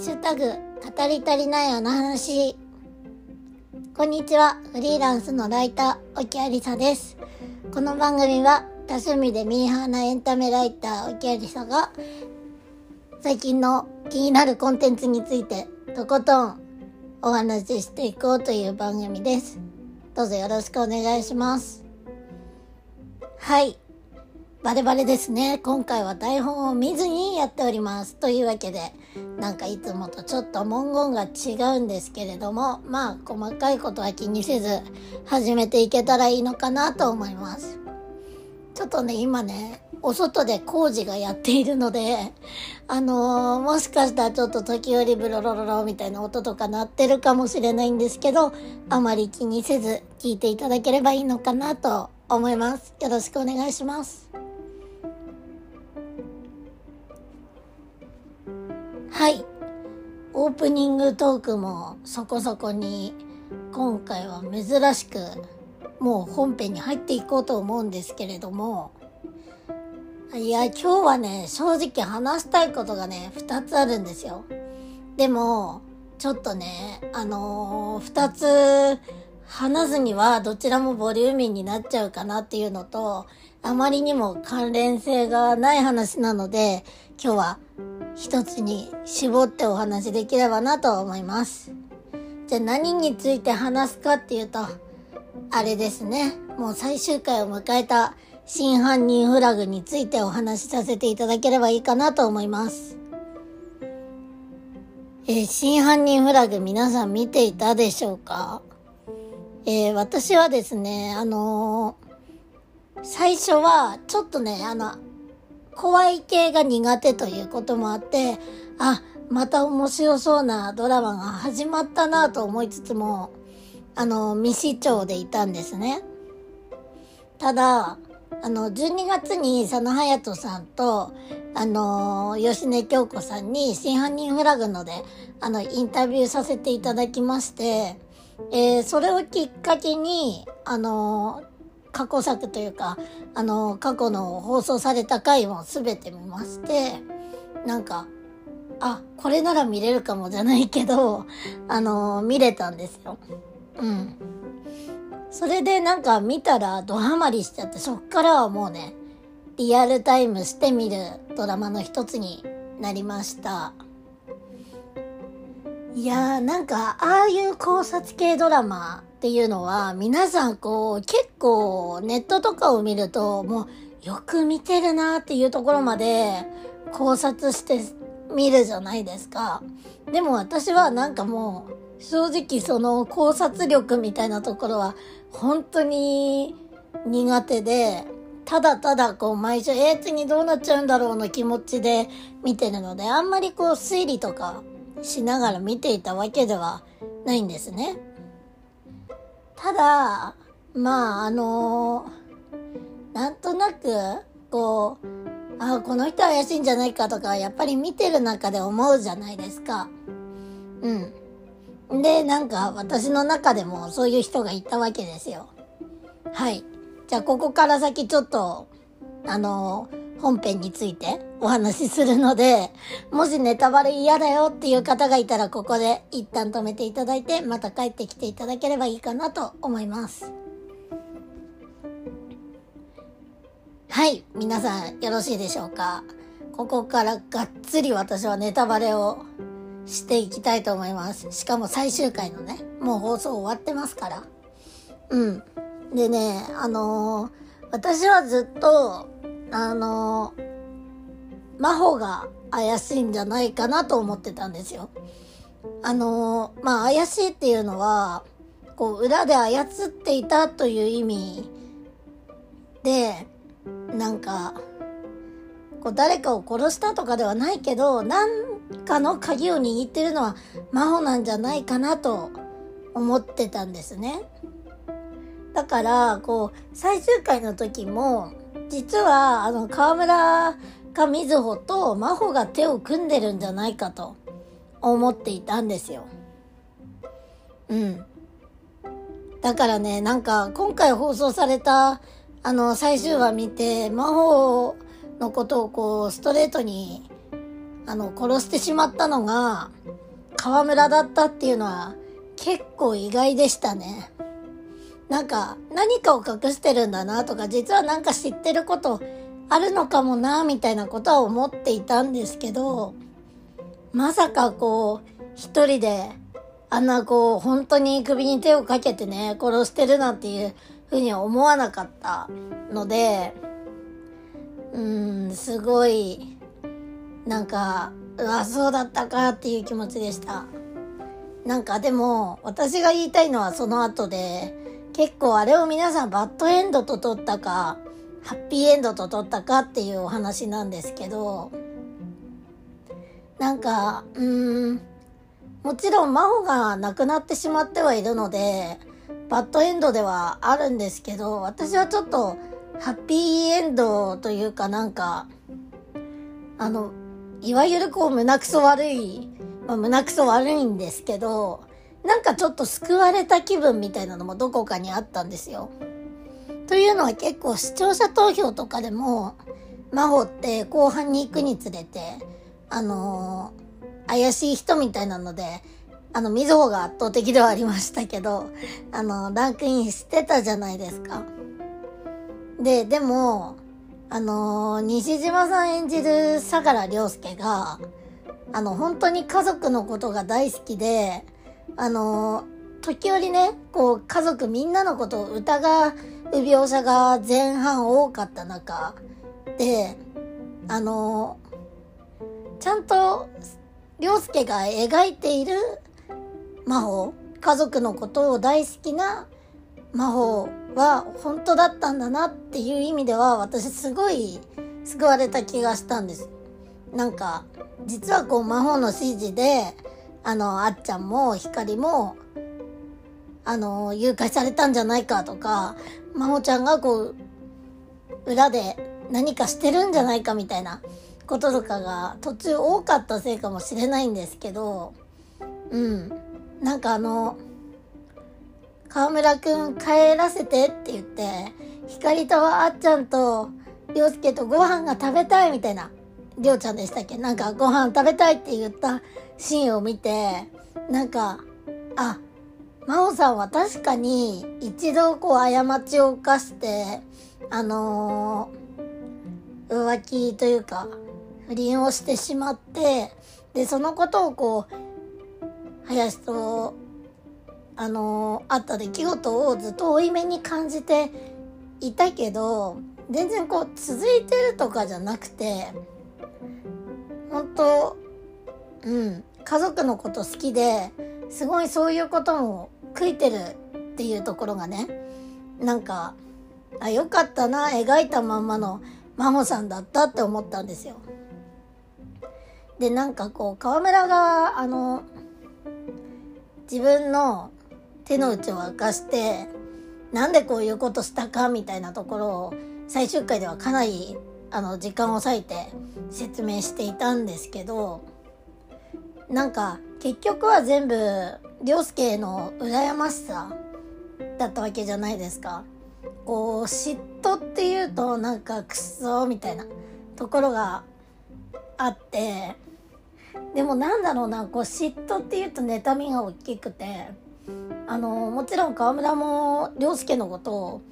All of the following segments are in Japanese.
シュタグ、語り足りないあの話。こんにちは、フリーランスのライター、沖ありさです。この番組は、多趣味でミーハーなエンタメライター、沖ありさが、最近の気になるコンテンツについて、とことんお話ししていこうという番組です。どうぞよろしくお願いします。はい。バレバレですね。今回は台本を見ずにやっております。というわけで、なんかいつもとちょっと文言が違うんですけれども、まあ細かいことは気にせず始めていけたらいいのかなと思います。ちょっとね、今ね、お外で工事がやっているので、あのー、もしかしたらちょっと時折ブロロロロみたいな音とか鳴ってるかもしれないんですけど、あまり気にせず聞いていただければいいのかなと思います。よろしくお願いします。はい。オープニングトークもそこそこに今回は珍しくもう本編に入っていこうと思うんですけれどもいや今日はね正直話したいことがね2つあるんですよでもちょっとねあのー、2つ話すにはどちらもボリューミーになっちゃうかなっていうのとあまりにも関連性がない話なので今日は一つに絞ってお話できればなと思います。じゃあ何について話すかっていうと、あれですね。もう最終回を迎えた真犯人フラグについてお話しさせていただければいいかなと思います。えー、真犯人フラグ皆さん見ていたでしょうか？えー、私はですね、あのー、最初はちょっとね、あの、怖い系が苦手ということもあって、あ、また面白そうなドラマが始まったなと思いつつも、あの、未視聴でいたんですね。ただ、あの、12月に佐野隼人さんと、あの、吉根京子さんに真犯人フラグので、あの、インタビューさせていただきまして、えー、それをきっかけに、あの、過去作というか、あの、過去の放送された回も全て見まして、なんか、あ、これなら見れるかもじゃないけど、あの、見れたんですよ。うん。それでなんか見たらドハマりしちゃって、そっからはもうね、リアルタイムして見るドラマの一つになりました。いやーなんか、ああいう考察系ドラマっていうのは、皆さんこう、結構ネットとかを見ると、もうよく見てるなっていうところまで考察して見るじゃないですか。でも私はなんかもう、正直その考察力みたいなところは本当に苦手で、ただただこう毎週、えー、次どうなっちゃうんだろうの気持ちで見てるので、あんまりこう推理とかしながら見ていたわけではないんですね。ただ、まあ、あのー、なんとなく、こう、ああ、この人怪しいんじゃないかとか、やっぱり見てる中で思うじゃないですか。うん。で、なんか私の中でもそういう人がいたわけですよ。はい。じゃあ、ここから先ちょっと、あのー本編についてお話しするので、もしネタバレ嫌だよっていう方がいたらここで一旦止めていただいて、また帰ってきていただければいいかなと思います。はい、皆さんよろしいでしょうか？ここからがっつり私はネタバレをしていきたいと思います。しかも最終回のね、もう放送終わってますから。うん。でね、あのー、私はずっとあの、真帆が怪しいんじゃないかなと思ってたんですよ。あの、まあ、怪しいっていうのは、こう、裏で操っていたという意味で、なんか、こう、誰かを殺したとかではないけど、なんかの鍵を握ってるのは真帆なんじゃないかなと思ってたんですね。だから、こう、最終回の時も、実は、あの、河村かみずほと真帆が手を組んでるんじゃないかと思っていたんですよ。うん。だからね、なんか、今回放送された、あの、最終話見て、真帆のことをこう、ストレートに、あの、殺してしまったのが、河村だったっていうのは結構意外でしたね。なんか何かを隠してるんだなとか実はなんか知ってることあるのかもなみたいなことは思っていたんですけどまさかこう一人であんなこう本当に首に手をかけてね殺してるなんていうふうには思わなかったのでうんすごいなんかうわそうだったかっていう気持ちでした。なんかでも私が言いたいのはその後で結構あれを皆さんバッドエンドと取ったかハッピーエンドと取ったかっていうお話なんですけどなんかうーんもちろん真帆が亡くなってしまってはいるのでバッドエンドではあるんですけど私はちょっとハッピーエンドというかなんかあのいわゆるこう胸くそ悪い、まあ、胸くそ悪いんですけどなんかちょっと救われた気分みたいなのもどこかにあったんですよ。というのは結構視聴者投票とかでも真帆って後半に行くにつれてあのー、怪しい人みたいなのであの、みずほが圧倒的ではありましたけど、あの、ランクインしてたじゃないですか。で、でも、あの、西島さん演じる相良良介が、あの、本当に家族のことが大好きで、あの、時折ね、こう、家族みんなのことを疑う描写が前半多かった中で、あの、ちゃんと、良介が描いている真帆家族のことを大好きな真帆は本当だったんだなっていう意味では私すごい救われた気がしたんです。なんか実はこう真帆の指示であのあっちゃんも光もあの誘拐されたんじゃないかとか真帆ちゃんがこう裏で何かしてるんじゃないかみたいなこととかが途中多かったせいかもしれないんですけどうん。なんかあの、河村くん帰らせてって言って、光とあっちゃんと、りょうすけとご飯が食べたいみたいな、りょうちゃんでしたっけ？なんかご飯食べたいって言ったシーンを見て、なんか、あ、真央さんは確かに一度こう過ちを犯して、あのー、浮気というか、不倫をしてしまって、で、そのことをこう、林とあのあった出来事をずっと負い目に感じていたけど全然こう続いてるとかじゃなくて本当うん家族のこと好きですごいそういうことも悔いてるっていうところがねなんかあよかったな描いたまんまの真帆さんだったって思ったんですよ。でなんかこう川村があの自分の手の内を明かしてなんでこういうことしたかみたいなところを最終回ではかなりあの時間を割いて説明していたんですけどなんか結局は全部涼介の羨ましさだったわけじゃないですか。こう嫉妬っていうとなんかクソみたいなところがあってでもなんだろうなこう嫉妬っていうと妬みが大きくてあのもちろん川村も涼介のことを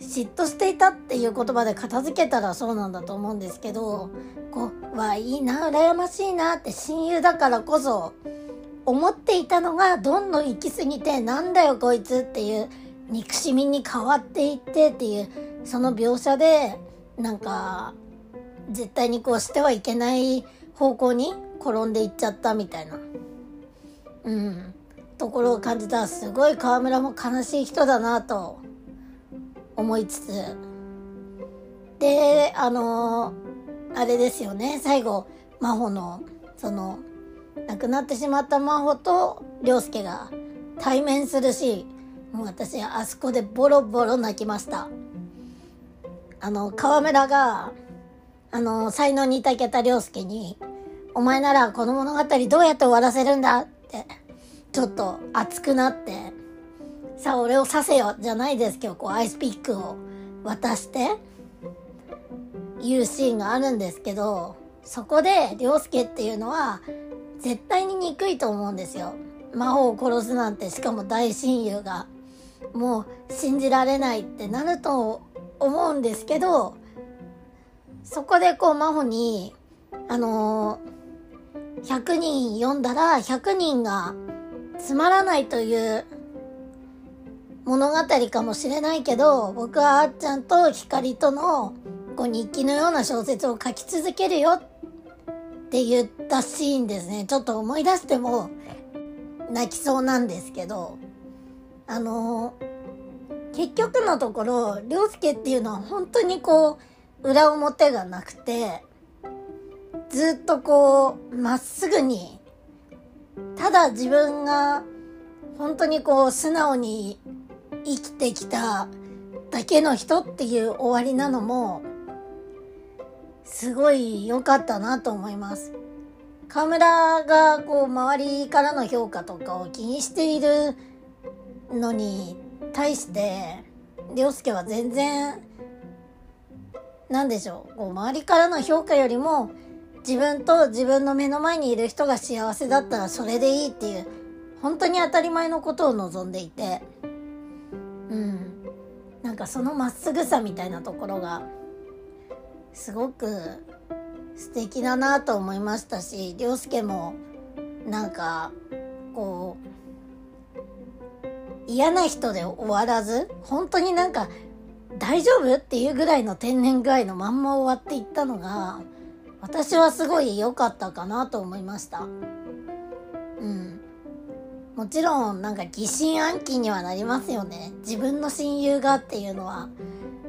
嫉妬していたっていう言葉で片付けたらそうなんだと思うんですけどこうわいいな羨ましいなって親友だからこそ思っていたのがどんどん行き過ぎてなんだよこいつっていう憎しみに変わっていってっていうその描写でなんか絶対にこうしてはいけない方向に転んでいっちゃったみたいな、うん、ところを感じたらすごい河村も悲しい人だなと思いつつ。であのあれですよね。最後真帆のその亡くなってしまった真帆と涼介が対面するしもう私あそこでボロボロ泣きました。あの河村があの才能にいたけた涼介にお前ならこの物語どうやって終わらせるんだって、ちょっと熱くなって、さあ俺を刺せよじゃないですけど、こうアイスピックを渡して、言うシーンがあるんですけど、そこで、涼介っていうのは、絶対に憎いと思うんですよ。魔法を殺すなんてしかも大親友がもう信じられないってなると思うんですけどそこでこう真帆にあのー、100人読んだら100人がつまらないという物語かもしれないけど僕はあっちゃんと光とのこう日記のような小説を書き続けるよって言ったシーンですね。ちょっと思い出しても泣きそうなんですけど。あの結局のところ涼介っていうのは本当にこう裏表がなくてずっとこうまっすぐにただ自分が本当にこう素直に生きてきただけの人っていう終わりなのもすごい良かったなと思います。河村がこう周りからの評価とかを気にしているのに対して涼介は全然何でしょうこう周りからの評価よりも自分と自分の目の前にいる人が幸せだったらそれでいいっていう本当に当たり前のことを望んでいてうんなんかそのまっすぐさみたいなところがすごく素敵だなと思いましたし涼介もなんかこう嫌な人で終わらず本当になんか大丈夫っていうぐらいの天然具合のまんま終わっていったのが私はすごい良かったかなと思いましたうん。もちろんなんか疑心暗鬼にはなりますよね。自分の親友がっていうのは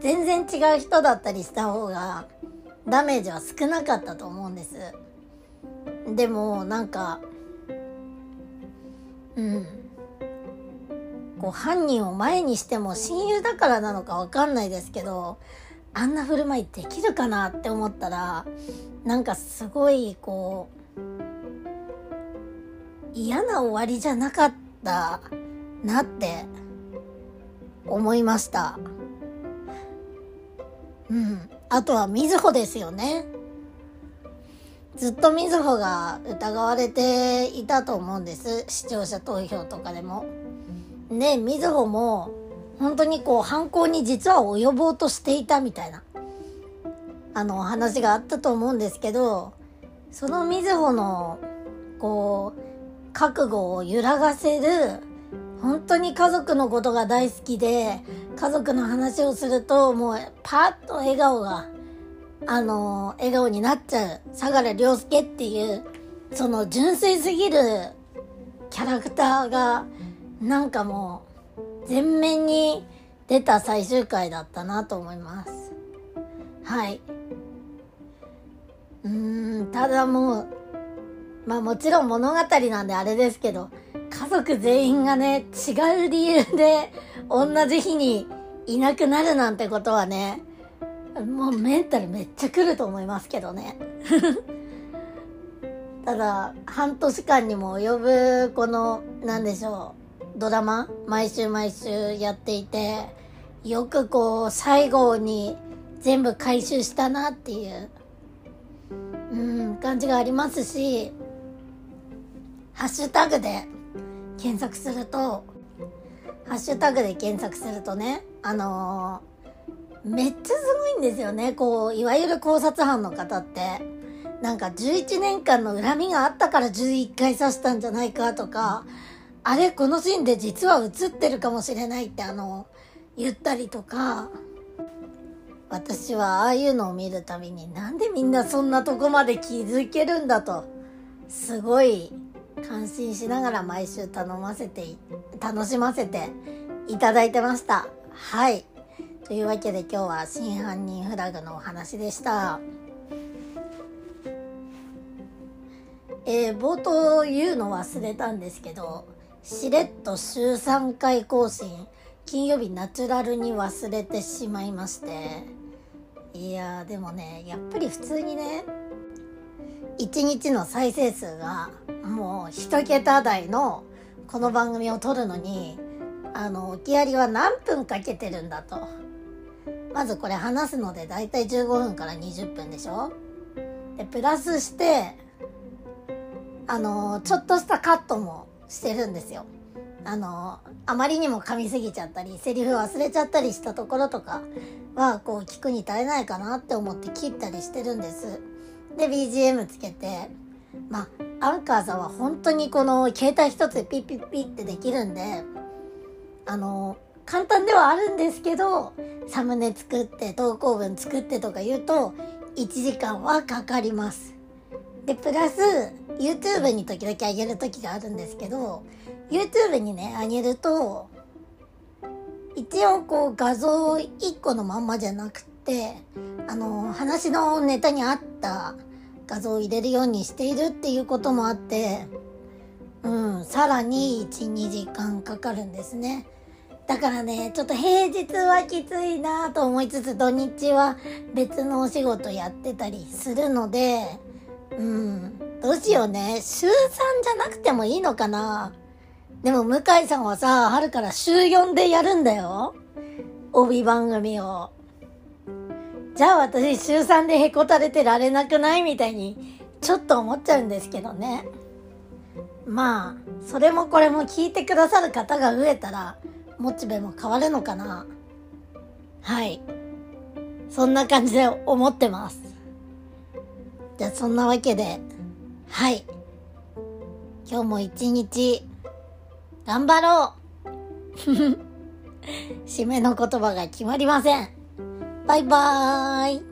全然違う人だったりした方がダメージは少なかったと思うんです。でもなんかうん。こう犯人を前にしても親友だからなのかわかんないですけどあんな振る舞いできるかなって思ったらなんかすごいこう嫌な終わりじゃなかったなって思いました。うん。あとはみずほですよね。ずっとみずほが疑われていたと思うんです。視聴者投票とかでも。ねみずほも本当にこう犯行に実は及ぼうとしていたみたいなあの話があったと思うんですけどそのみずほのこう覚悟を揺らがせる本当に家族のことが大好きで家族の話をするともうパッと笑顔があの笑顔になっちゃう。相良涼介っていうその純粋すぎるキャラクターがなんかもう全面に出た最終回だったなと思います。はい。うんただもうまあもちろん物語なんであれですけど家族全員がね違う理由で同じ日にいなくなるなんてことはねもうメンタルめっちゃくると思いますけどね。ただ半年間にも及ぶこの何でしょうドラマ毎週毎週やっていてよくこう最後に全部回収したなっていううん感じがありますしハッシュタグで検索するとハッシュタグで検索するとねあのー、めっちゃすごいんですよね。こういわゆる考察班の方って。なんか11年間の恨みがあったから11回刺したんじゃないかとかあれこのシーンで実は映ってるかもしれないってあの言ったりとか私はああいうのを見るたびになんでみんなそんなとこまで気づけるんだとすごい感心しながら毎週頼ませて楽しませていただいてました。はい。というわけで今日は真犯人フラグのお話でした。えー、冒頭言うの忘れたんですけどしれっと週3回更新金曜日ナチュラルに忘れてしまいまして。いやでもねやっぱり普通にね1日の再生数がもう一桁台のこの番組を撮るのにあの置きやりは何分かけてるんだとまずこれ話すのでだいたい15分から20分でしょでプラスしてあの、ちょっとしたカットもしてるんですよ。あの、あまりにも噛みすぎちゃったり、セリフ忘れちゃったりしたところとかは、こう、聞くに耐えないかなって思って切ったりしてるんです。で、BGM つけて、まあ、アンカーさんは本当にこの携帯一つでピッピッピッってできるんで、あの、簡単ではあるんですけど、サムネ作って投稿文作ってとか言うと、1時間はかかります。で、プラス、YouTube に時々上げる時があるんですけど、YouTube にね、上げると、一応こう画像1個のまんまじゃなくて、あの、話のネタに合った画像を入れるようにしているっていうこともあって、うん、さらに1、2時間かかるんですね。だからね、ちょっと平日はきついなと思いつつ、土日は別のお仕事やってたりするので、うん、どうしようね。週3じゃなくてもいいのかなでも向井さんはさ、春から週4でやるんだよ。帯番組を。じゃあ私週3でへこたれてられなくない？みたいに、ちょっと思っちゃうんですけどね。まあ、それもこれも聞いてくださる方が増えたら、モチベも変わるのかなはい。そんな感じで思ってます。じゃあそんなわけで、はい。今日も一日、頑張ろう 締めの言葉が決まりません。バイバーイ。